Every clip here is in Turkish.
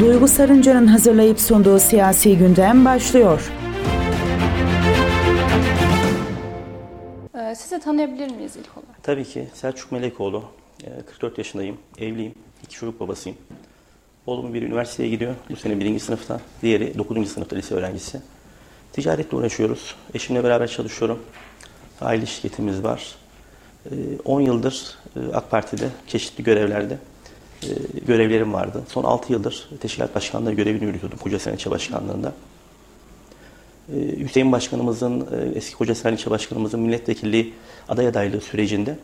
Duygu Sarınca'nın hazırlayıp sunduğu siyasi gündem başlıyor. Ee, Sizi tanıyabilir miyiz ilk olarak? Tabii ki Selçuk Melekoğlu. Ee, 44 yaşındayım. Evliyim. İki çocuk babasıyım. Oğlum bir üniversiteye gidiyor. Bu sene birinci sınıfta. Diğeri 9. sınıfta lise öğrencisi. Ticaretle uğraşıyoruz. Eşimle beraber çalışıyorum. Aile şirketimiz var. Ee, 10 yıldır e, AK Parti'de çeşitli görevlerde görevlerim vardı. Son 6 yıldır teşkilat başkanlığı görevini yürütüyordum Kocaeli İlçe Başkanlığı'nda. Hüseyin Başkanımızın, e, eski Kocaeli İlçe Başkanımızın milletvekilliği aday adaylığı sürecinde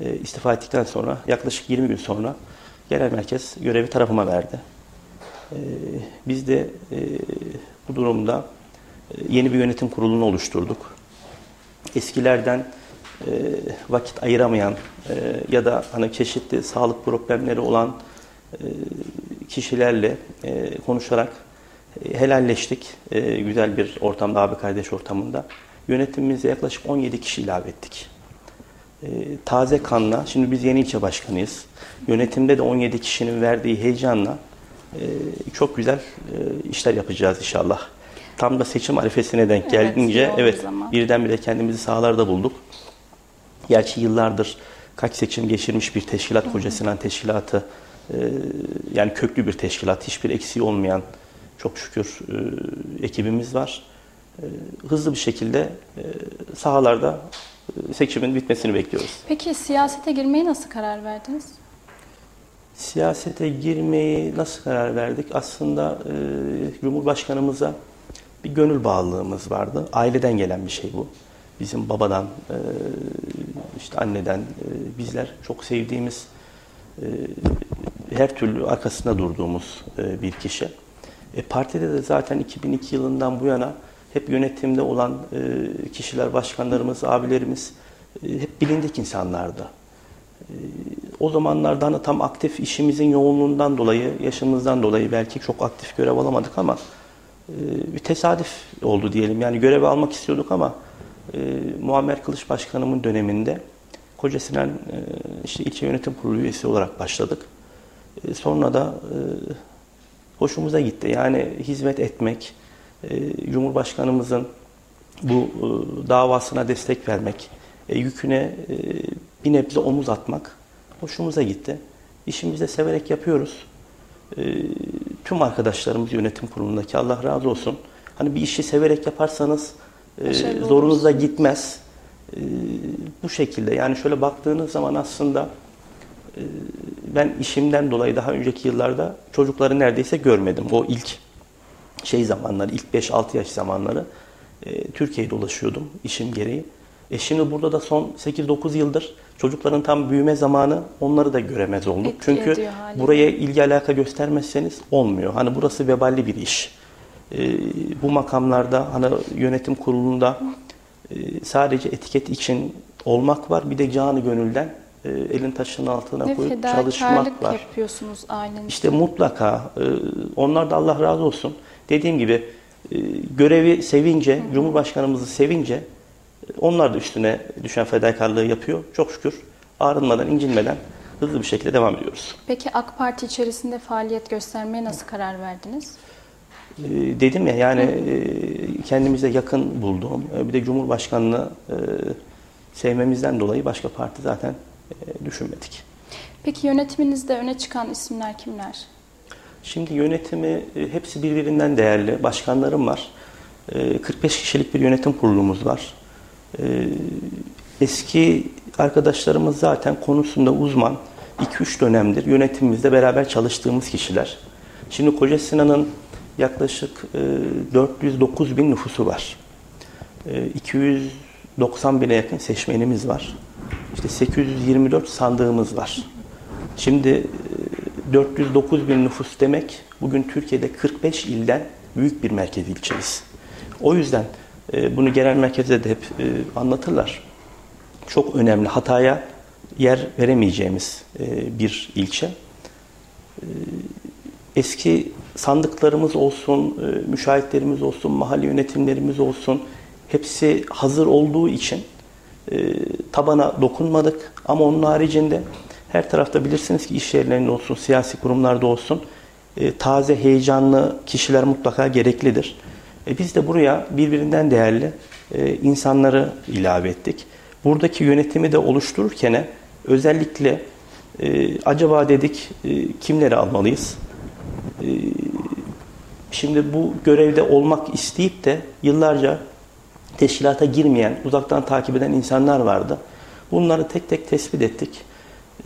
e, istifa ettikten sonra yaklaşık 20 gün sonra genel merkez görevi tarafıma verdi. Biz de e, bu durumda e, yeni bir yönetim kurulunu oluşturduk. Eskilerden e, vakit ayıramayan e, ya da hani çeşitli sağlık problemleri olan e, kişilerle e, konuşarak e, helalleştik. E, güzel bir ortamda, abi kardeş ortamında. Yönetimimize yaklaşık 17 kişi ilave ettik. E, taze kanla, şimdi biz yeni ilçe başkanıyız. Yönetimde de 17 kişinin verdiği heyecanla e, çok güzel e, işler yapacağız inşallah. Tam da seçim arifesine denk Evet, gelince evet birdenbire kendimizi sahalarda bulduk. Gerçi yıllardır kaç seçim geçirmiş bir teşkilat, Koca Sinan Teşkilatı, e, yani köklü bir teşkilat, hiçbir eksiği olmayan çok şükür e, ekibimiz var. E, hızlı bir şekilde e, sahalarda e, seçimin bitmesini bekliyoruz. Peki siyasete girmeye nasıl karar verdiniz? Siyasete girmeyi nasıl karar verdik? Aslında e, Cumhurbaşkanımıza bir gönül bağlılığımız vardı. Aileden gelen bir şey bu. Bizim babadan, e, işte anneden, e, bizler çok sevdiğimiz, e, her türlü arkasında durduğumuz bir kişi. Partide de zaten 2002 yılından bu yana hep yönetimde olan kişiler, başkanlarımız, abilerimiz hep bilindik insanlardı. O zamanlardan da tam aktif işimizin yoğunluğundan dolayı, yaşımızdan dolayı belki çok aktif görev alamadık ama bir tesadüf oldu diyelim. Yani görevi almak istiyorduk ama e, Muammer Kılıç Başkanımın döneminde Koca Sinan e, işte ilçe yönetim kurulu üyesi olarak başladık. E, sonra da e, hoşumuza gitti. Yani hizmet etmek, e, Cumhurbaşkanımızın bu e, davasına destek vermek, e, yüküne e, bir nebze omuz atmak hoşumuza gitti. İşimizi de severek yapıyoruz. E, tüm arkadaşlarımız yönetim kurulundaki Allah razı olsun. Hani bir işi severek yaparsanız e, Başarılı zorunuza gitmez. E, bu şekilde yani şöyle baktığınız zaman aslında e, ben işimden dolayı daha önceki yıllarda çocukları neredeyse görmedim. O ilk şey zamanları, ilk 5-6 yaş zamanları e, Türkiye'yi dolaşıyordum işim gereği. E şimdi burada da son 8-9 yıldır çocukların tam büyüme zamanı onları da göremez olduk. Etki Çünkü buraya ilgi alaka göstermezseniz olmuyor. Hani burası veballi bir iş. E, bu makamlarda hani yönetim kurulunda e, sadece etiket için olmak var. Bir de canı gönülden e, elin taşının altına Ne koyup çalışmak var. yapıyorsunuz aileniz. İşte mutlaka e, onlar da Allah razı olsun. Dediğim gibi e, görevi sevince, Cumhurbaşkanımızı sevince onlar da üstüne düşen fedakarlığı yapıyor. Çok şükür ağrınmadan, incinmeden hızlı bir şekilde devam ediyoruz. Peki AK Parti içerisinde faaliyet göstermeye nasıl karar verdiniz? E, dedim ya yani e, kendimize yakın bulduğum e, bir de Cumhurbaşkanlığı e, sevmemizden dolayı başka parti zaten e, düşünmedik. Peki yönetiminizde öne çıkan isimler kimler? Şimdi yönetimi e, hepsi birbirinden değerli. Başkanlarım var. E, 45 kişilik bir yönetim kurulumuz var. E, Eski arkadaşlarımız zaten konusunda uzman. 2-3 dönemdir yönetimimizde beraber çalıştığımız kişiler. Şimdi Koca Sinan'ın yaklaşık e, 409 bin nüfusu var. E, 290 bine yakın seçmenimiz var. İşte 824 sandığımız var. Şimdi e, 409 bin nüfus demek bugün Türkiye'de 45 ilden büyük bir merkez ilçeyiz. O yüzden e, bunu genel merkezde de hep e, anlatırlar. Çok önemli hataya yer veremeyeceğimiz e, bir ilçe. E, Eski sandıklarımız olsun, e, müşahitlerimiz olsun, mahalle yönetimlerimiz olsun hepsi hazır olduğu için e, tabana dokunmadık. Ama onun haricinde her tarafta bilirsiniz ki iş yerlerinde olsun, siyasi kurumlarda olsun e, taze, heyecanlı kişiler mutlaka gereklidir. Biz de buraya birbirinden değerli insanları ilave ettik. Buradaki yönetimi de oluştururken özellikle acaba dedik kimleri almalıyız? E, şimdi bu görevde olmak isteyip de yıllarca teşkilata girmeyen, uzaktan takip eden insanlar vardı. Bunları tek tek tespit ettik.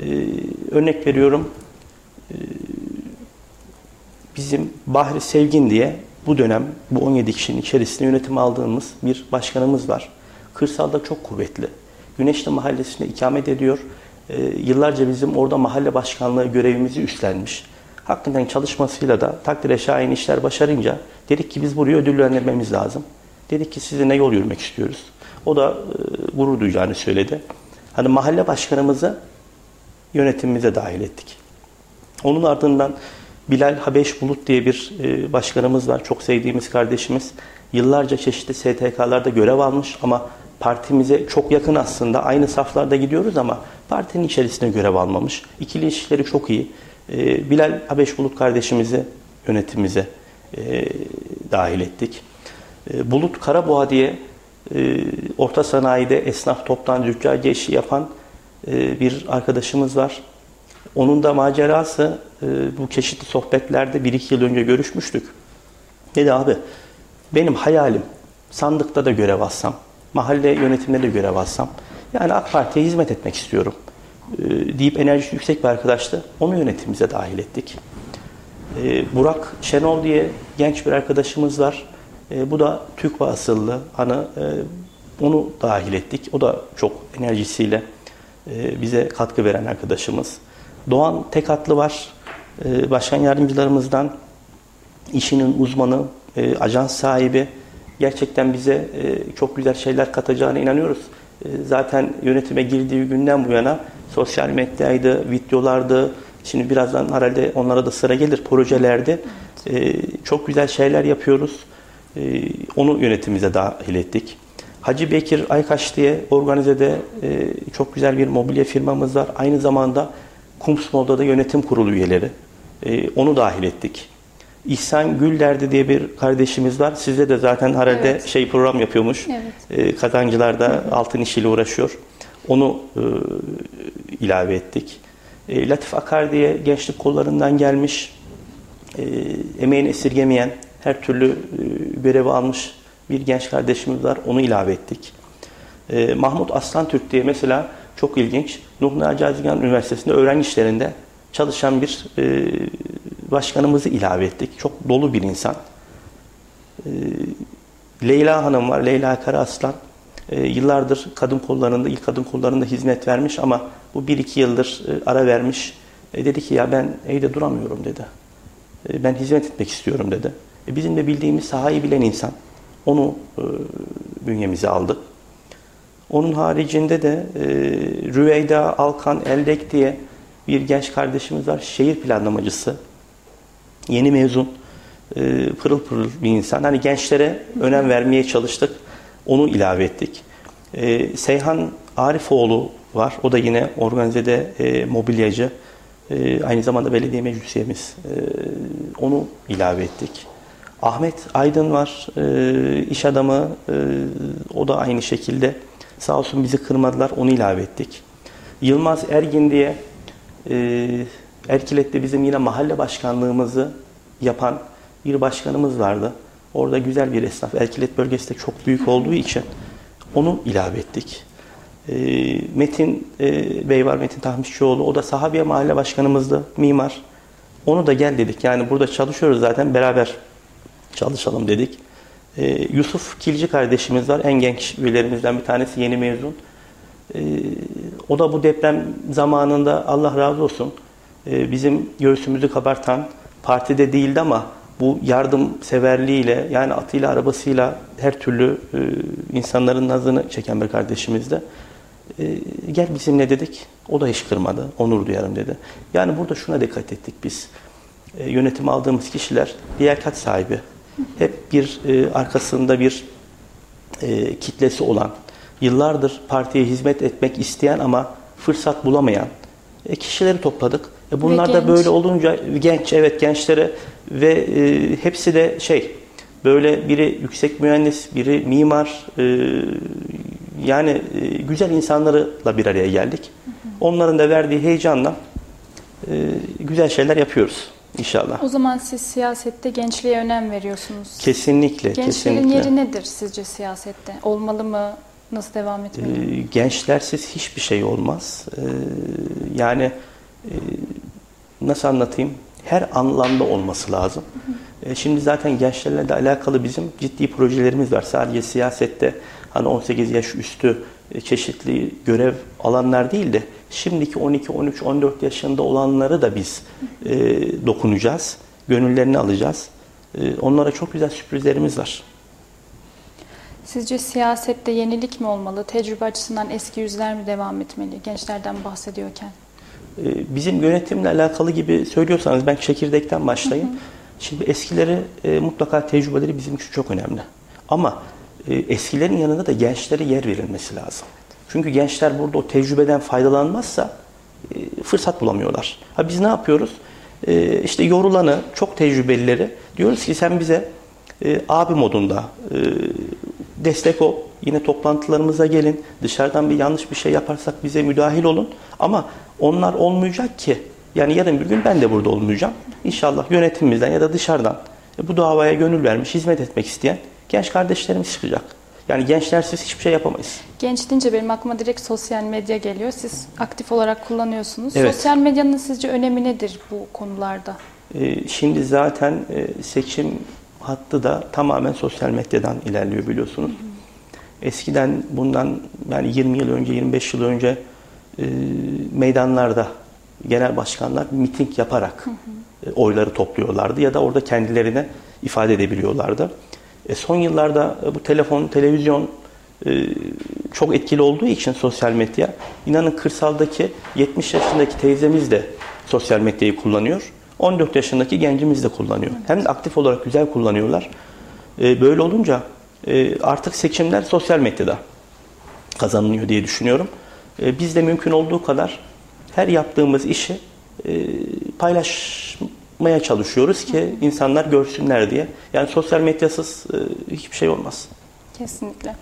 Ee, örnek veriyorum, ee, bizim Bahri Sevgin diye bu dönem bu 17 kişinin içerisinde yönetim aldığımız bir başkanımız var. Kırsalda çok kuvvetli. Güneşli Mahallesi'nde ikamet ediyor. Ee, yıllarca bizim orada mahalle başkanlığı görevimizi üstlenmiş. Hakikaten çalışmasıyla da takdire şahin işler başarınca dedik ki biz burayı ödüllendirmemiz lazım. Dedik ki sizinle yol yürümek istiyoruz. O da e, gurur duyacağını söyledi. Hani mahalle başkanımızı yönetimimize dahil ettik. Onun ardından Bilal Habeş Bulut diye bir e, başkanımız var. Çok sevdiğimiz kardeşimiz. Yıllarca çeşitli STK'larda görev almış ama partimize çok yakın aslında. Aynı saflarda gidiyoruz ama partinin içerisinde görev almamış. İkili ilişkileri çok iyi. E, Bilal Habeş Bulut kardeşimizi yönetimimize e, dahil ettik. E, Bulut Karaboğa diye e, orta sanayide esnaf toptan züccaciye işi yapan e, bir arkadaşımız var. Onun da macerası bu çeşitli sohbetlerde bir iki yıl önce görüşmüştük. Dedi abi benim hayalim sandıkta da görev alsam, mahalle yönetiminde de görev alsam. Yani AK Parti'ye hizmet etmek istiyorum deyip enerjisi yüksek bir arkadaştı. Onu yönetimimize dahil ettik. Burak Şenol diye genç bir arkadaşımız var. E, bu da TÜKVA asıllı. Hani e, onu dahil ettik. O da çok enerjisiyle e, bize katkı veren arkadaşımız. Doğan Tekatlı var. E, başkan yardımcılarımızdan işinin uzmanı, e, ajans sahibi. Gerçekten bize e, çok güzel şeyler katacağına inanıyoruz. E, zaten yönetime girdiği günden bu yana sosyal medyaydı, videolardı, Şimdi birazdan herhalde onlara da sıra gelir projelerde. Evet. E, çok güzel şeyler yapıyoruz. Ee, onu yönetimimize dahil ettik. Hacı Bekir Aykaş diye organizede e, çok güzel bir mobilya firmamız var. Aynı zamanda Kumsmol'da da yönetim kurulu üyeleri. E, onu dahil ettik. İhsan Gülderdi diye bir kardeşimiz var. Sizde de zaten herhalde evet. şey program yapıyormuş. Evet. E, kazancılarda altın işiyle uğraşıyor. Onu ilave ettik. Latif Akar diye gençlik kollarından gelmiş, emeğini esirgemeyen, her türlü e, görevi almış bir genç kardeşimiz var. Onu ilave ettik. E, Mahmut Aslan Türk diye mesela çok ilginç. Nuh Naci Üniversitesi'nde öğrenci işlerinde çalışan bir e, başkanımızı ilave ettik. Çok dolu bir insan. Leyla Hanım var. Leyla Karaaslan. yıllardır kadın kollarında, ilk kadın kollarında hizmet vermiş ama bu bir iki yıldır ara vermiş. dedi ki ya ben evde duramıyorum dedi. ben hizmet etmek istiyorum dedi. E, bizim de bildiğimiz sahayı bilen insan. Onu e, bünyemize aldık. Onun haricinde de e, Rüveyda Alkan Eldek diye bir genç kardeşimiz var. Şehir planlamacısı. Yeni mezun. E, pırıl pırıl bir insan. Hani gençlere önem vermeye çalıştık. Onu ilave ettik. E, Seyhan Arifoğlu var. O da yine organizede e, mobilyacı. E, aynı zamanda belediye meclis üyemiz. E, onu ilave ettik. Ahmet Aydın var, e, iş adamı, e, o da aynı şekilde. Sağ olsun bizi kırmadılar, onu ilave ettik. Yılmaz Ergin diye e, Erkilet'te bizim yine mahalle başkanlığımızı yapan bir başkanımız vardı. Orada güzel bir esnaf. Erkilet bölgesi de çok büyük olduğu için onu ilave ettik. E, Metin e, Bey var, Metin Tahmişçioğlu. O da Sahabiye Mahalle Başkanımızdı, mimar. Onu da gel dedik. Yani burada çalışıyoruz zaten beraber çalışalım dedik. E, Yusuf Kilci kardeşimiz var. En genç üyelerimizden bir tanesi yeni mezun. E, o da bu deprem zamanında Allah razı olsun e, bizim göğsümüzü kabartan partide değildi ama bu yardım severliğiyle yani atıyla arabasıyla her türlü e, insanların nazını çeken bir kardeşimizdi. E, gel bizimle dedik. O da hiç kırmadı. Onur duyarım dedi. Yani burada şuna dikkat ettik biz. E, yönetim aldığımız kişiler liyakat sahibi, hep bir e, arkasında bir e, kitlesi olan, yıllardır partiye hizmet etmek isteyen ama fırsat bulamayan e, kişileri topladık. E bunlar da böyle olunca genç evet gençlere ve e, hepsi de şey böyle biri yüksek mühendis, biri mimar e, yani e, güzel insanlarla bir araya geldik. Onların da verdiği heyecanla e, güzel şeyler yapıyoruz inşallah. O zaman siz siyasette gençliğe önem veriyorsunuz. Kesinlikle, Gençlerin kesinlikle. yeri nedir sizce siyasette? Olmalı mı? Nasıl devam etmeli? Ee, gençlersiz hiçbir şey olmaz. Ee, yani e, nasıl anlatayım? Her anlamda olması lazım. Ee, şimdi zaten gençlerle de alakalı bizim ciddi projelerimiz var. Sadece siyasette hani 18 yaş üstü e, çeşitli görev alanlar değil de şimdiki 12, 13, 14 yaşında olanları da biz e, dokunacağız. Gönüllerini alacağız. E, onlara çok güzel sürprizlerimiz var. Sizce siyasette yenilik mi olmalı? Tecrübe açısından eski yüzler mi devam etmeli? Gençlerden bahsediyorken. Ee, bizim yönetimle alakalı gibi söylüyorsanız ben çekirdekten başlayayım. Şimdi eskileri e, mutlaka tecrübeleri bizim için çok önemli. Ama e, eskilerin yanında da gençlere yer verilmesi lazım. Çünkü gençler burada o tecrübeden faydalanmazsa e, fırsat bulamıyorlar. Ha biz ne yapıyoruz? E, işte yorulanı, çok tecrübelileri diyoruz ki sen bize e, abi modunda e, destek ol. Yine toplantılarımıza gelin. Dışarıdan bir yanlış bir şey yaparsak bize müdahil olun. Ama onlar olmayacak ki. Yani yarın bir gün ben de burada olmayacağım. İnşallah yönetimimizden ya da dışarıdan e, bu davaya gönül vermiş, hizmet etmek isteyen genç kardeşlerimiz çıkacak. Yani gençlersiz hiçbir şey yapamayız. Genç deyince benim aklıma direkt sosyal medya geliyor. Siz aktif olarak kullanıyorsunuz. Evet. Sosyal medyanın sizce önemi nedir bu konularda? E, Şimdi zaten e, seçim hattı da tamamen sosyal medyadan ilerliyor biliyorsunuz. Eskiden bundan yani 20 yıl önce, 25 yıl önce e, meydanlarda genel başkanlar miting yaparak e, oyları topluyorlardı ya da orada kendilerine ifade edebiliyorlardı. E, son yıllarda e, bu telefon, televizyon e, çok etkili olduğu için sosyal medya, inanın kırsaldaki 70 yaşındaki teyzemiz de sosyal medyayı kullanıyor. 14 yaşındaki gencimiz de kullanıyor. Hem de aktif olarak güzel kullanıyorlar. E, böyle olunca e, artık seçimler sosyal medyada kazanılıyor diye düşünüyorum. E, biz de mümkün olduğu kadar her yaptığımız işi e, paylaşmaya çalışıyoruz ki insanlar görsünler diye. Yani sosyal medyasız e, hiçbir şey olmaz. Kesinlikle.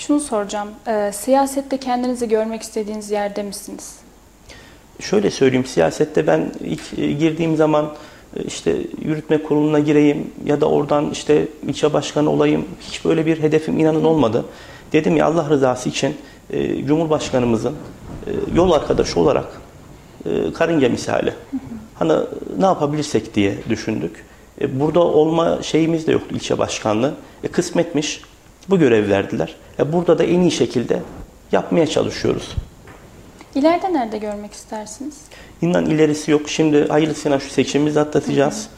Şunu soracağım. Ee, siyasette kendinizi görmek istediğiniz yerde misiniz? Şöyle söyleyeyim, siyasette ben ilk e, girdiğim zaman e, işte yürütme kuruluna gireyim ya da oradan işte ilçe başkanı olayım. Hiç böyle bir hedefim inanın olmadı. Dedim ya Allah rızası için e, Cumhurbaşkanımızın e, yol arkadaşı olarak e, karınca misali. Hani ne yapabilirsek diye düşündük. E, burada olma şeyimiz de yoktu ilçe başkanlığı. E, kısmetmiş. Bu görev verdiler. E, burada da en iyi şekilde yapmaya çalışıyoruz. İleride nerede görmek istersiniz? İnan ilerisi yok. Şimdi hayırlısıyla şu seçimimizi atlatacağız.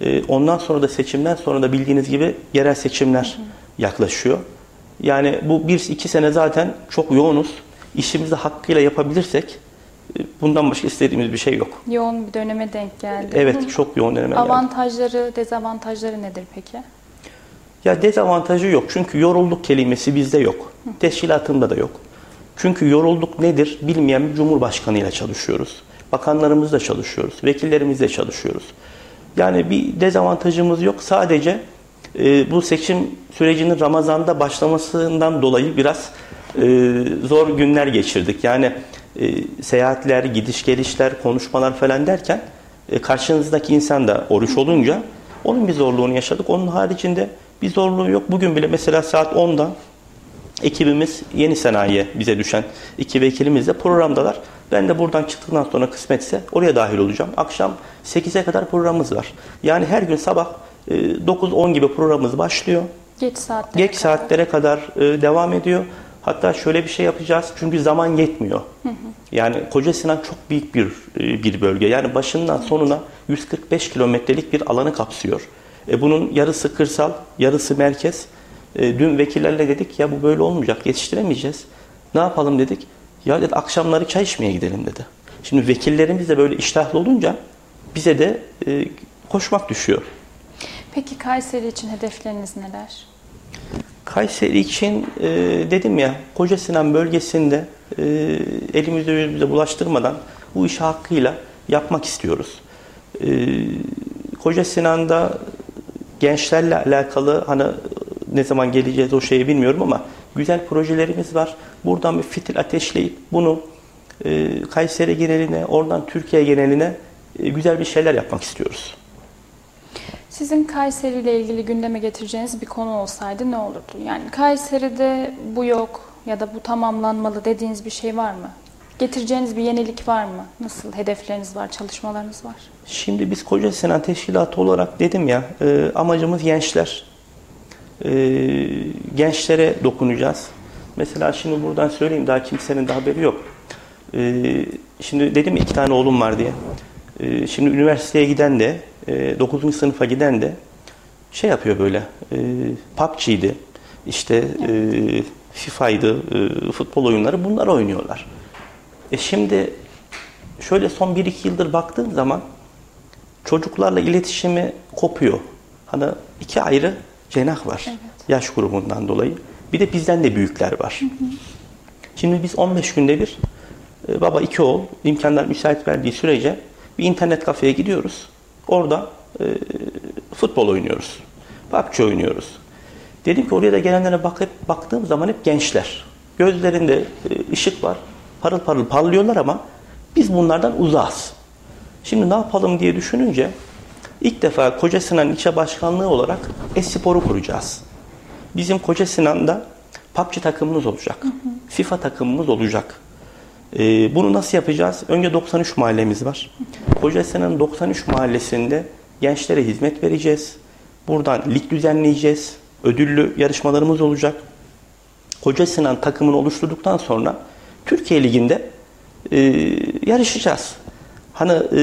Ee, ondan sonra da seçimden sonra da bildiğiniz gibi yerel seçimler yaklaşıyor. Yani bu bir iki sene zaten çok yoğunuz. İşimizi hakkıyla yapabilirsek e, bundan başka istediğimiz bir şey yok. Yoğun bir döneme denk geldi. Evet çok yoğun döneme geldi. Avantajları, dezavantajları nedir peki? Ya dezavantajı yok. Çünkü yorulduk kelimesi bizde yok. Teşkilatımda da yok. Çünkü yorulduk nedir bilmeyen bir cumhurbaşkanıyla çalışıyoruz. Bakanlarımızla çalışıyoruz. Vekillerimizle çalışıyoruz. Yani bir dezavantajımız yok. Sadece e, bu seçim sürecinin Ramazan'da başlamasından dolayı biraz e, zor günler geçirdik. Yani e, seyahatler, gidiş gelişler, konuşmalar falan derken e, karşınızdaki insan da oruç olunca onun bir zorluğunu yaşadık. Onun haricinde bir zorluğu yok. Bugün bile mesela saat 10'da ekibimiz yeni sanayiye bize düşen iki vekilimiz de programdalar. Ben de buradan çıktıktan sonra kısmetse oraya dahil olacağım. Akşam 8'e kadar programımız var. Yani her gün sabah e, 9-10 gibi programımız başlıyor. Geç saatlere Geç saatlere kadar e, devam ediyor. Hatta şöyle bir şey yapacağız çünkü zaman yetmiyor. Yani Koca Sinan çok büyük bir e, bir bölge. Yani başından sonuna 145 kilometrelik bir alanı kapsıyor. E, bunun yarısı kırsal, yarısı merkez. E, dün vekillerle dedik ya bu böyle olmayacak, yetiştiremeyeceğiz. Ne yapalım dedik. Ya dedi akşamları çay içmeye gidelim dedi. Şimdi vekillerimiz de böyle iştahlı olunca bize de e, koşmak düşüyor. Peki Kayseri için hedefleriniz neler? Kayseri için e, dedim ya Koca Sinan bölgesinde e, elimizi yüzümüze bulaştırmadan bu işi hakkıyla yapmak istiyoruz. Ee, Koca Sinan'da gençlerle alakalı hani ne zaman geleceğiz o şeyi bilmiyorum ama güzel projelerimiz var. Buradan bir fitil ateşleyip bunu e, Kayseri geneline, oradan Türkiye geneline e, güzel bir şeyler yapmak istiyoruz. Sizin Kayseri ile ilgili gündeme getireceğiniz bir konu olsaydı ne olurdu? Yani Kayseri'de bu yok ya da bu tamamlanmalı dediğiniz bir şey var mı? Getireceğiniz bir yenilik var mı? Nasıl hedefleriniz var, çalışmalarınız var? Şimdi biz Koca Sinan Teşkilatı olarak dedim ya e, amacımız gençler. E, gençlere dokunacağız. Mesela şimdi buradan söyleyeyim daha kimsenin de haberi yok. E, şimdi dedim iki tane oğlum var diye. E, şimdi üniversiteye giden de e, 9. sınıfa giden de şey yapıyor böyle e, PUBG'ydi işte e, FIFA'ydı e, futbol oyunları bunlar oynuyorlar. E şimdi şöyle son 1-2 yıldır baktığın zaman çocuklarla iletişimi kopuyor. Hani iki ayrı cenah var yaş grubundan dolayı. Bir de bizden de büyükler var. Şimdi biz 15 günde bir e, baba iki oğul imkanlar müsait verdiği sürece bir internet kafeye gidiyoruz. Orada e, futbol oynuyoruz. PUBG oynuyoruz. Dedim ki oraya da gelenlere bakıp baktığım zaman hep gençler. Gözlerinde e, ışık var. Parıl parıl parlıyorlar ama biz bunlardan uzağız. Şimdi ne yapalım diye düşününce ilk defa Koca Sinan İlçe Başkanlığı olarak Espor'u kuracağız. Bizim Koca Sinan'da PUBG takımımız olacak. FIFA takımımız olacak. Ee, bunu nasıl yapacağız? Önce 93 mahallemiz var. Koca Sinan'ın 93 mahallesinde gençlere hizmet vereceğiz. Buradan lig düzenleyeceğiz. Ödüllü yarışmalarımız olacak. Koca Sinan takımını oluşturduktan sonra Türkiye Ligi'nde e, yarışacağız. Hani e,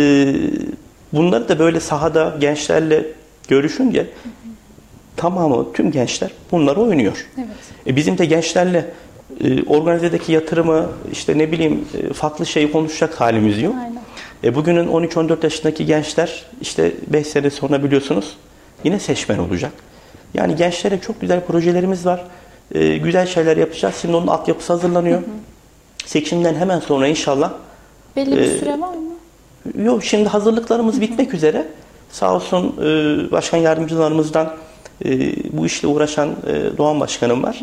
bunları da böyle sahada gençlerle görüşünce tamamı tüm gençler bunları oynuyor. Evet. E, bizim de gençlerle e, organizedeki yatırımı işte ne bileyim e, farklı şeyi konuşacak halimiz yok. Aynen. E, bugünün 13-14 yaşındaki gençler işte 5 sene sonra biliyorsunuz yine seçmen olacak. Yani gençlere çok güzel projelerimiz var. E, güzel şeyler yapacağız. Şimdi onun altyapısı hazırlanıyor. Seçimden hemen sonra inşallah Belli bir Ee, süre var mı? Yok şimdi hazırlıklarımız bitmek üzere. Sağ olsun e, başkan yardımcılarımızdan e, bu işle uğraşan e, Doğan Başkanım var.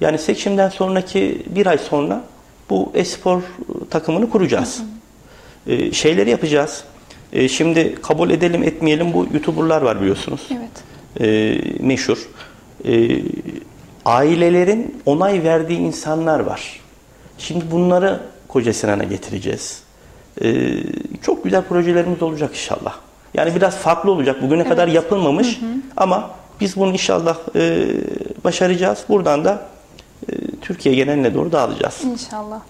Yani seçimden sonraki bir ay sonra bu espor takımını kuracağız. E, şeyleri yapacağız. E, şimdi kabul edelim etmeyelim bu YouTuber'lar var biliyorsunuz. Evet. E, meşhur. E, ailelerin onay verdiği insanlar var. Şimdi bunları Koca Sinan'a getireceğiz. Ee, çok güzel projelerimiz olacak inşallah. Yani biraz farklı olacak. Bugüne kadar yapılmamış ama biz bunu inşallah e, başaracağız. Buradan da e, Türkiye geneline doğru dağılacağız. İnşallah.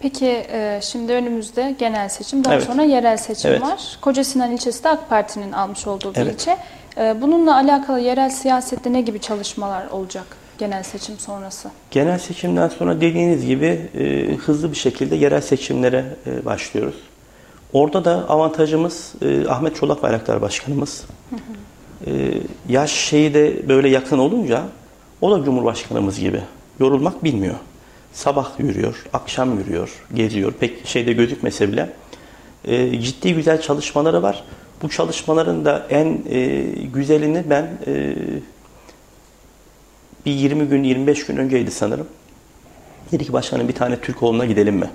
Peki e, şimdi önümüzde genel seçim, daha Evet. sonra yerel seçim Evet. var. Koca Sinan ilçesi de AK Parti'nin almış olduğu bir Evet. ilçe. E, Bununla alakalı yerel siyasette ne gibi çalışmalar olacak genel seçim sonrası? Genel seçimden sonra dediğiniz gibi e, hızlı bir şekilde yerel seçimlere e, başlıyoruz. Orada da avantajımız e, Ahmet Çolak Bayraktar Başkanımız. E, yaş şeyi de böyle yakın olunca o da Cumhurbaşkanımız gibi. Yorulmak bilmiyor. Sabah yürüyor, akşam yürüyor, geziyor. Pek şeyde gözükmese bile. E, ciddi güzel çalışmaları var. Bu çalışmaların da en e, güzelini ben e, bir 20 gün 25 gün önceydi sanırım. Dedi ki başkanım bir tane Türkoğlu'na gidelim mi?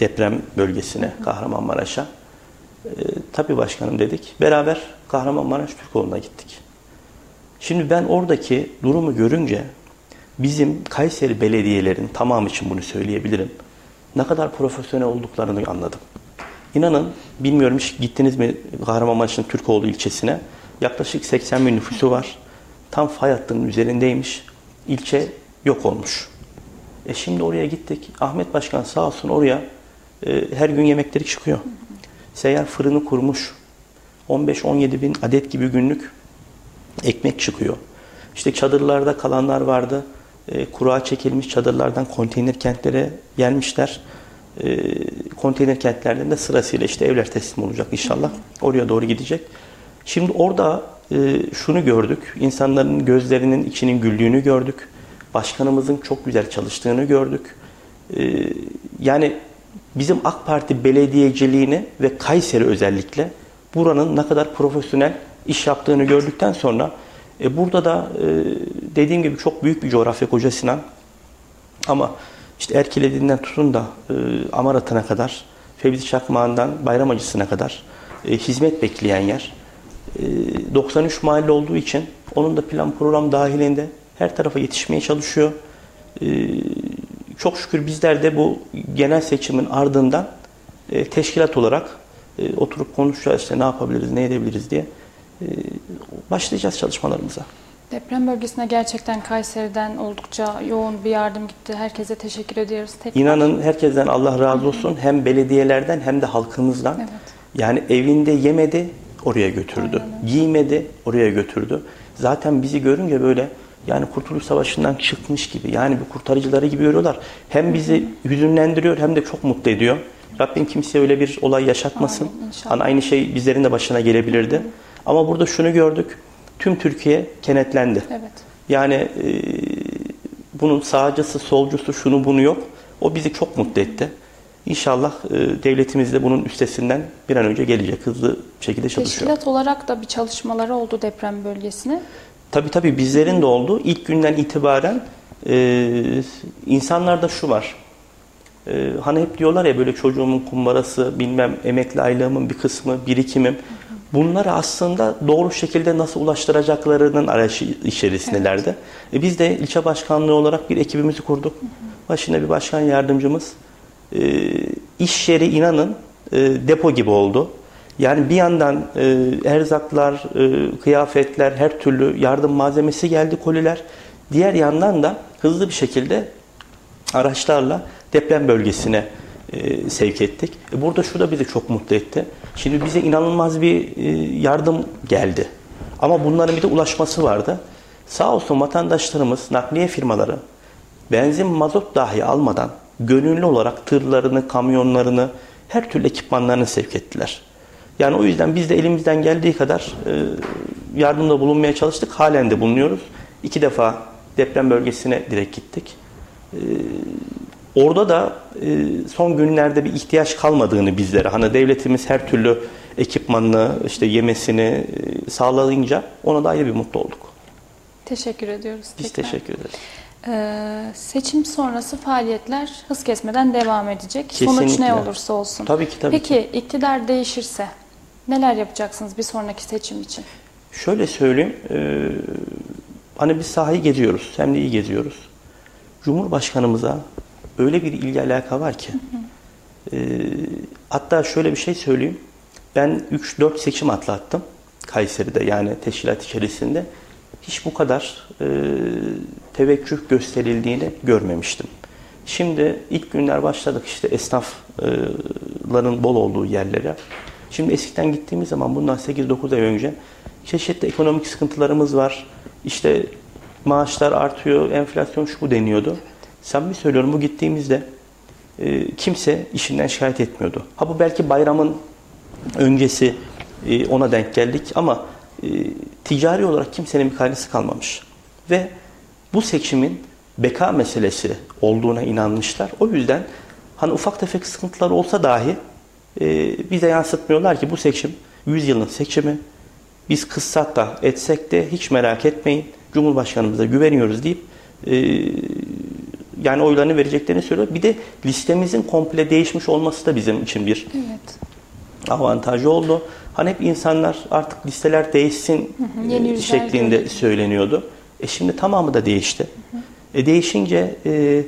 Deprem bölgesine, Kahramanmaraş'a. Ee, tabii başkanım dedik. Beraber Kahramanmaraş Türkoğlu'na gittik. Şimdi ben oradaki durumu görünce bizim Kayseri belediyelerin tamamı için bunu söyleyebilirim. Ne kadar profesyonel olduklarını anladım. İnanın bilmiyorum hiç gittiniz mi Kahramanmaraş'ın Türkoğlu ilçesine. Yaklaşık 80 bin nüfusu var. Tam fay hattının üzerindeymiş. İlçe yok olmuş. E şimdi oraya gittik. Ahmet Başkan sağ olsun oraya e, her gün yemekleri çıkıyor. Seyyar fırını kurmuş. 15-17 bin adet gibi günlük ekmek çıkıyor. İşte çadırlarda kalanlar vardı. E, kura çekilmiş çadırlardan konteyner kentlere gelmişler. E, konteyner kentlerden de sırasıyla işte evler teslim olacak inşallah. Oraya doğru gidecek. Şimdi orada e, şunu gördük. İnsanların gözlerinin içinin güldüğünü gördük. Başkanımızın çok güzel çalıştığını gördük. E, yani bizim AK Parti belediyeciliğini ve Kayseri özellikle buranın ne kadar profesyonel iş yaptığını gördükten sonra e, burada da e, dediğim gibi çok büyük bir coğrafya Koca Sinan. Ama işte Erkilediğinden tutun da e, Amarat'ına kadar, Fevzi Çakmağı'ndan Bayram Acısı'na kadar e, hizmet bekleyen yer. E, 93 mahalle olduğu için onun da plan program dahilinde her tarafa yetişmeye çalışıyor. E, çok şükür bizler de bu genel seçimin ardından e, teşkilat olarak e, oturup konuşacağız işte ne yapabiliriz, ne edebiliriz diye e, başlayacağız çalışmalarımıza. Deprem bölgesine gerçekten Kayseri'den oldukça yoğun bir yardım gitti. Herkese teşekkür ediyoruz. Tekrar. İnanın herkesten Allah razı olsun hem belediyelerden hem de halkımızdan. Evet. Yani evinde yemedi oraya götürdü. Giymedi oraya götürdü. Zaten bizi görünce böyle yani Kurtuluş Savaşı'ndan çıkmış gibi yani bir kurtarıcıları gibi görüyorlar. Hem bizi hüzünlendiriyor hem de çok mutlu ediyor. Rabbim kimseye öyle bir olay yaşatmasın. İnşallah. Hani aynı şey bizlerin de başına gelebilirdi. Ama burada şunu gördük. Tüm Türkiye kenetlendi. Evet. Yani e, bunun sağcısı, solcusu, şunu bunu yok. O bizi çok mutlu etti. İnşallah e, devletimiz de bunun üstesinden bir an önce gelecek. Hızlı bir şekilde çalışıyor. Teşkilat olarak da bir çalışmaları oldu deprem bölgesine. Tabii tabii bizlerin de oldu. İlk günden itibaren e, insanlarda şu var. E, hani hep diyorlar ya böyle çocuğumun kumbarası, bilmem emekli aylığımın bir kısmı, birikimim. Bunları aslında doğru şekilde nasıl ulaştıracaklarının arayışı içerisindelerdi. E, biz de ilçe başkanlığı olarak bir ekibimizi kurduk. Başında bir başkan yardımcımız. E, iş yeri inanın e, depo gibi oldu. Yani bir yandan e, erzaklar, e, kıyafetler, her türlü yardım malzemesi geldi koliler. Diğer yandan da hızlı bir şekilde araçlarla deprem bölgesine sevk ettik. Burada şu da bizi çok mutlu etti. Şimdi bize inanılmaz bir yardım geldi. Ama bunların bir de ulaşması vardı. Sağ olsun vatandaşlarımız, nakliye firmaları benzin mazot dahi almadan gönüllü olarak tırlarını, kamyonlarını, her türlü ekipmanlarını sevk ettiler. Yani o yüzden biz de elimizden geldiği kadar e, yardımda bulunmaya çalıştık. Halen de bulunuyoruz. İki defa deprem bölgesine direkt gittik. E, orada da e, son günlerde bir ihtiyaç kalmadığını bizlere, hani devletimiz her türlü ekipmanını, işte yemesini sağlayınca ona da ayrı bir mutlu olduk. Teşekkür ediyoruz. Biz tekrar. teşekkür ederiz. Ee, seçim sonrası faaliyetler hız kesmeden devam edecek. Sonuç Kesinlikle. ne olursa olsun. Tabii ki, tabii Peki iktidar değişirse neler yapacaksınız bir sonraki seçim için? Şöyle söyleyeyim, e, hani biz sahayı geziyoruz, hem de iyi geziyoruz. Cumhurbaşkanımıza öyle bir ilgi alaka var ki, e, hatta şöyle bir şey söyleyeyim, ben 3-4 seçim atlattım Kayseri'de yani teşkilat içerisinde. Hiç bu kadar e, teveccüh gösterildiğini görmemiştim. Şimdi ilk günler başladık işte esnafların bol olduğu yerlere. Şimdi eskiden gittiğimiz zaman bundan 8-9 ay önce çeşitli ekonomik sıkıntılarımız var. İşte maaşlar artıyor, enflasyon şu bu deniyordu. Samimi söylüyorum bu gittiğimizde e, kimse işinden şikayet etmiyordu. Ha bu belki bayramın öncesi e, ona denk geldik ama e, ticari olarak kimsenin bir kaygısı kalmamış. Ve bu seçimin beka meselesi olduğuna inanmışlar. O yüzden hani ufak tefek sıkıntılar olsa dahi e, bize yansıtmıyorlar ki bu seçim 100 yılın seçimi. Biz kıssak da etsek de hiç merak etmeyin. Cumhurbaşkanımıza güveniyoruz deyip e, yani oylarını vereceklerini söylüyor. Bir de listemizin komple değişmiş olması da bizim için bir Evet. avantajı oldu. Hani hep insanlar artık listeler değişsin hı, yeni e, şeklinde söyleniyordu. E şimdi tamamı da değişti. E değişince e,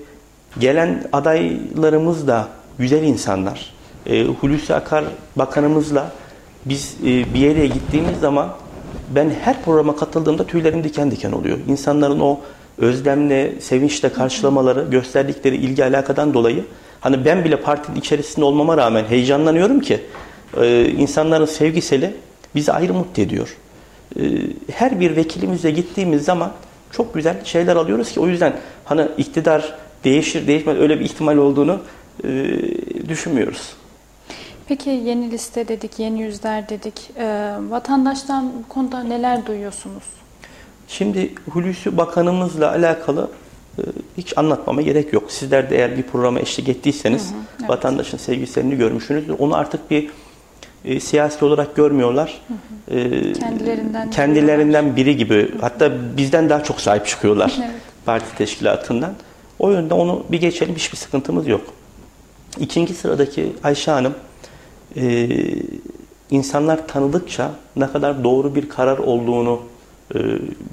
gelen adaylarımız da güzel insanlar. E, Hulusi Akar bakanımızla biz e, bir yere gittiğimiz zaman ben her programa katıldığımda tüylerim diken diken oluyor. İnsanların o özlemle, sevinçle karşılamaları, gösterdikleri ilgi alakadan dolayı hani ben bile partinin içerisinde olmama rağmen heyecanlanıyorum ki e, insanların sevgiseli bizi ayrı mutlu ediyor. E, her bir vekilimizle gittiğimiz zaman çok güzel şeyler alıyoruz ki o yüzden hani iktidar değişir değişmez öyle bir ihtimal olduğunu e, düşünmüyoruz. Peki yeni liste dedik, yeni yüzler dedik. Ee, vatandaştan bu konuda neler duyuyorsunuz? Şimdi Hulusi Bakanımızla alakalı e, hiç anlatmama gerek yok. Sizler de eğer bir programa eşlik ettiyseniz evet. vatandaşın sevgisini görmüşsünüzdür. Onu artık bir e, siyasi olarak görmüyorlar. E, Kendilerinden kendilerinden biri gibi hatta bizden daha çok sahip çıkıyorlar Evet. parti teşkilatından. O yönde onu bir geçelim hiçbir sıkıntımız yok. İkinci sıradaki Ayşe Hanım e, insanlar tanıdıkça ne kadar doğru bir karar olduğunu e,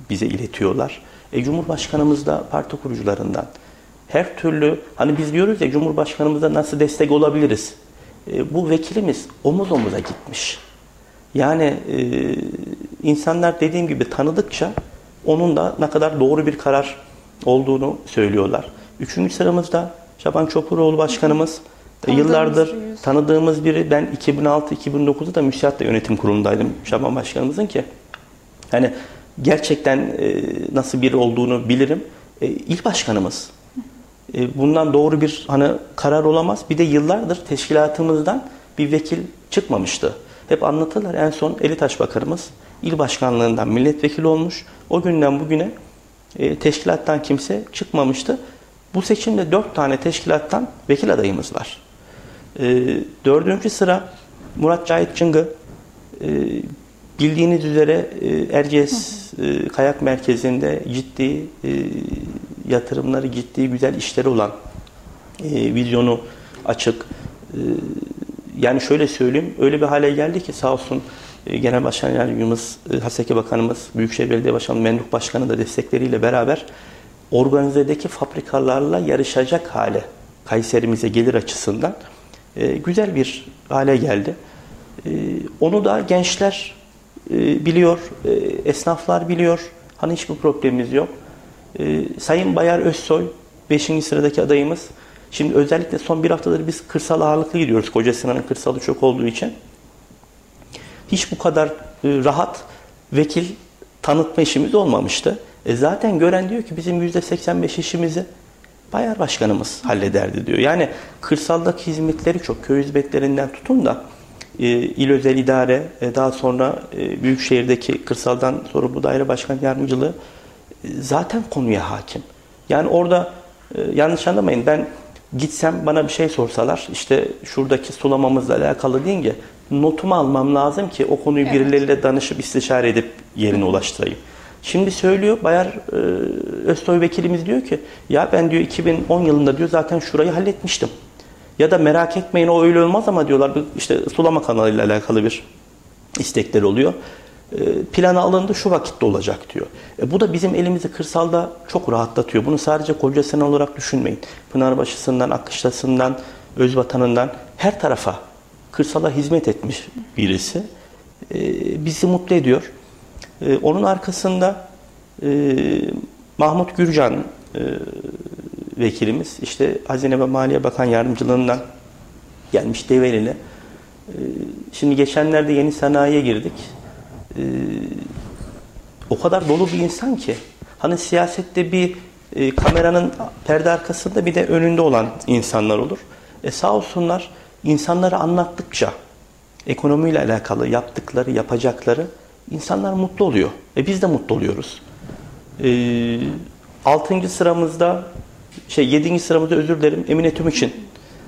bize iletiyorlar. E, Cumhurbaşkanımız da parti kurucularından. Her türlü hani biz diyoruz ya Cumhurbaşkanımıza nasıl destek olabiliriz? E, bu vekilimiz omuz omuza gitmiş. Yani e, insanlar dediğim gibi tanıdıkça onun da ne kadar doğru bir karar olduğunu söylüyorlar. Üçüncü sıramızda Şaban Çopuroğlu Başkanımız e, Tanıdığımız yıllardır bir yüz. tanıdığımız biri. Ben 2006-2009'da da müsiatta yönetim kurulundaydım Şaban Başkanımızın ki. Hani gerçekten e, nasıl biri olduğunu bilirim. E, il başkanımız. E, bundan doğru bir hani karar olamaz. Bir de yıllardır teşkilatımızdan bir vekil çıkmamıştı. Hep anlatırlar. En son Elitaş Bakanımız il başkanlığından milletvekili olmuş. O günden bugüne e, teşkilattan kimse çıkmamıştı. Bu seçimde dört tane teşkilattan vekil adayımız var. E, dördüncü sıra Murat Cahit Çıngı. E, bildiğiniz üzere e, Erciyes e, Kayak Merkezi'nde ciddi e, yatırımları, ciddi güzel işleri olan e, vizyonu açık. E, yani şöyle söyleyeyim, öyle bir hale geldi ki sağ olsun e, Genel Başkan Yardımcımız, e, Haseki Bakanımız, Büyükşehir Belediye Başkanı Memduh Başkanı da destekleriyle beraber organizedeki fabrikalarla yarışacak hale Kayserimize gelir açısından e, güzel bir hale geldi. E, onu da gençler e, biliyor, e, esnaflar biliyor. Hani hiçbir problemimiz yok. E, Sayın Bayar Özsoy 5. sıradaki adayımız. Şimdi özellikle son bir haftadır biz kırsal ağırlıklı gidiyoruz. Koca Sinan'ın kırsalı çok olduğu için. Hiç bu kadar e, rahat vekil tanıtma işimiz olmamıştı. E zaten gören diyor ki bizim %85 işimizi Bayar Başkanımız hallederdi diyor. Yani kırsaldaki hizmetleri çok, köy hizmetlerinden tutun da e, il özel idare, e, daha sonra e, Büyükşehir'deki kırsaldan sorumlu daire başkan yardımcılığı zaten konuya hakim. Yani orada e, yanlış anlamayın ben gitsem bana bir şey sorsalar işte şuradaki sulamamızla alakalı deyince notumu almam lazım ki o konuyu Evet. birileriyle danışıp istişare edip yerine ulaştırayım. Şimdi söylüyor Bayar e, Özsoy vekilimiz diyor ki ya ben diyor 2010 yılında diyor zaten şurayı halletmiştim. Ya da merak etmeyin o öyle olmaz ama diyorlar işte sulama kanalıyla alakalı bir istekleri oluyor. E, plana alındı şu vakitte olacak diyor. E, bu da bizim elimizi kırsalda çok rahatlatıyor. Bunu sadece Kocasinan olarak düşünmeyin. Pınarbaşı'sından, Akışlası'ndan, Özvatan'ından her tarafa kırsala hizmet etmiş birisi. E, bizi mutlu ediyor. E, onun arkasında e, Mahmut Gürcan e, vekilimiz işte Hazine ve Maliye Bakan Yardımcılığından gelmiş Develi'ne. E, şimdi geçenlerde yeni sanayiye girdik. E, o kadar dolu bir insan ki. Hani siyasette bir e, kameranın perde arkasında bir de önünde olan insanlar olur. E sağ olsunlar insanlara anlattıkça ekonomiyle alakalı yaptıkları, yapacakları insanlar mutlu oluyor. E biz de mutlu oluyoruz. E, 6. sıramızda şey 7. sıramızda özür dilerim Emine Tümükçin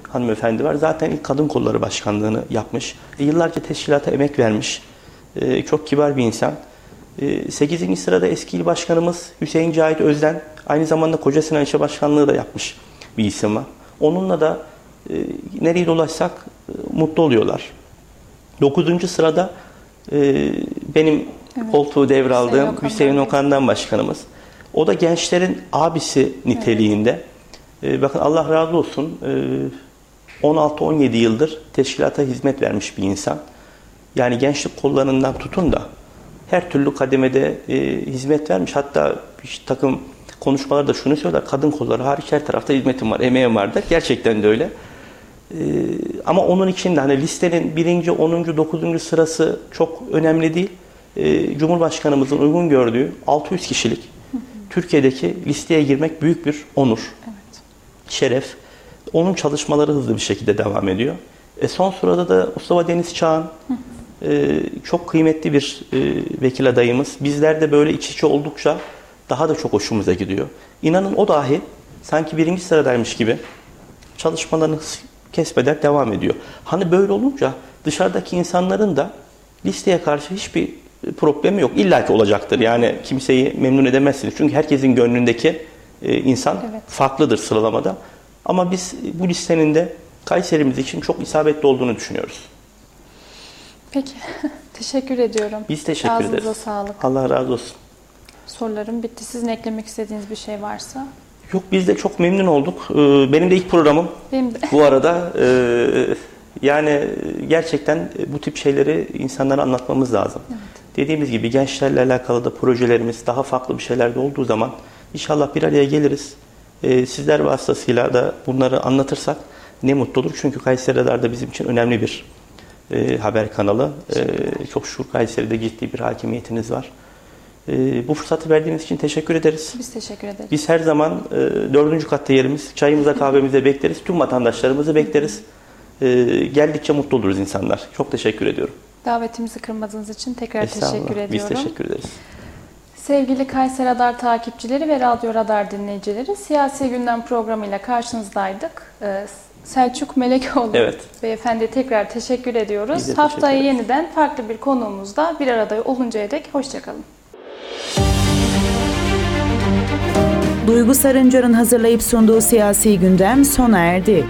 hanımefendi var. Zaten ilk kadın kolları başkanlığını yapmış. E, yıllarca teşkilata emek vermiş. E, çok kibar bir insan. E, 8. sırada eski il başkanımız Hüseyin Cahit Özden aynı zamanda Kocasinan İlçe Başkanlığı da yapmış bir isim var. Onunla da e, nereye dolaşsak e, mutlu oluyorlar. 9. sırada e, benim Evet. koltuğu devraldığım Hüseyin Okan'dan Hüseyin Okan'dan başkanımız. O da gençlerin abisi niteliğinde. E, bakın Allah razı olsun. E, 16-17 yıldır teşkilata hizmet vermiş bir insan. Yani gençlik kollarından tutun da her türlü kademede e, hizmet vermiş. Hatta bir takım konuşmalarda şunu söyler. Kadın kolları hariç her tarafta hizmetim var, emeğim var der. Gerçekten de öyle. Ee, ama onun içinde hani listenin birinci, onuncu, dokuzuncu sırası çok önemli değil. Ee, Cumhurbaşkanımızın uygun gördüğü 600 kişilik Türkiye'deki listeye girmek büyük bir onur, Evet. şeref. Onun çalışmaları hızlı bir şekilde devam ediyor. E son sırada da Mustafa Deniz Çağan e, çok kıymetli bir e, vekil adayımız. Bizler de böyle iç içe oldukça daha da çok hoşumuza gidiyor. İnanın o dahi sanki birinci sıradaymış gibi çalışmalarını kesmeden devam ediyor. Hani böyle olunca dışarıdaki insanların da listeye karşı hiçbir problemi yok. İlla ki olacaktır. Yani kimseyi memnun edemezsiniz. Çünkü herkesin gönlündeki e, insan Evet. farklıdır sıralamada. Ama biz bu listenin de Kayserimiz için çok isabetli olduğunu düşünüyoruz. Peki. Teşekkür ediyorum. Biz teşekkür Ağzınıza ederiz. sağlık. Allah razı olsun. Sorularım bitti. Sizin eklemek istediğiniz bir şey varsa. Yok biz de çok memnun olduk. Ee, Benim de ilk programım Benim de. bu arada. Ee, Yani gerçekten bu tip şeyleri insanlara anlatmamız lazım. Dediğimiz gibi gençlerle alakalı da projelerimiz daha farklı bir şeylerde olduğu zaman inşallah bir araya geliriz. Ee, Sizler vasıtasıyla da bunları anlatırsak ne mutlu olur. Çünkü Kayseri Radar da bizim için önemli bir e, haber kanalı. Ee, çok şükür Kayseri'de ciddi bir hakimiyetiniz var. Ee, bu fırsatı verdiğiniz için teşekkür ederiz. Biz teşekkür ederiz. Biz her zaman e, dördüncü katta yerimiz. Çayımıza kahvemize bekleriz. Tüm vatandaşlarımızı bekleriz. E, geldikçe mutlu oluruz insanlar. Çok teşekkür ediyorum. Davetimizi kırmadığınız için tekrar Estağfurullah. teşekkür ediyorum. Biz teşekkür ederiz. Sevgili Kayseri Radar takipçileri ve Radyo Radar dinleyicileri, Siyasi Gündem programıyla karşınızdaydık. Selçuk Melekoğlu Evet. beyefendiye tekrar teşekkür ediyoruz. Biz teşekkür Haftaya ederiz. yeniden farklı bir konuğumuzda bir arada oluncaya dek hoşçakalın. Duygu Sarıncar'ın hazırlayıp sunduğu siyasi gündem sona erdi.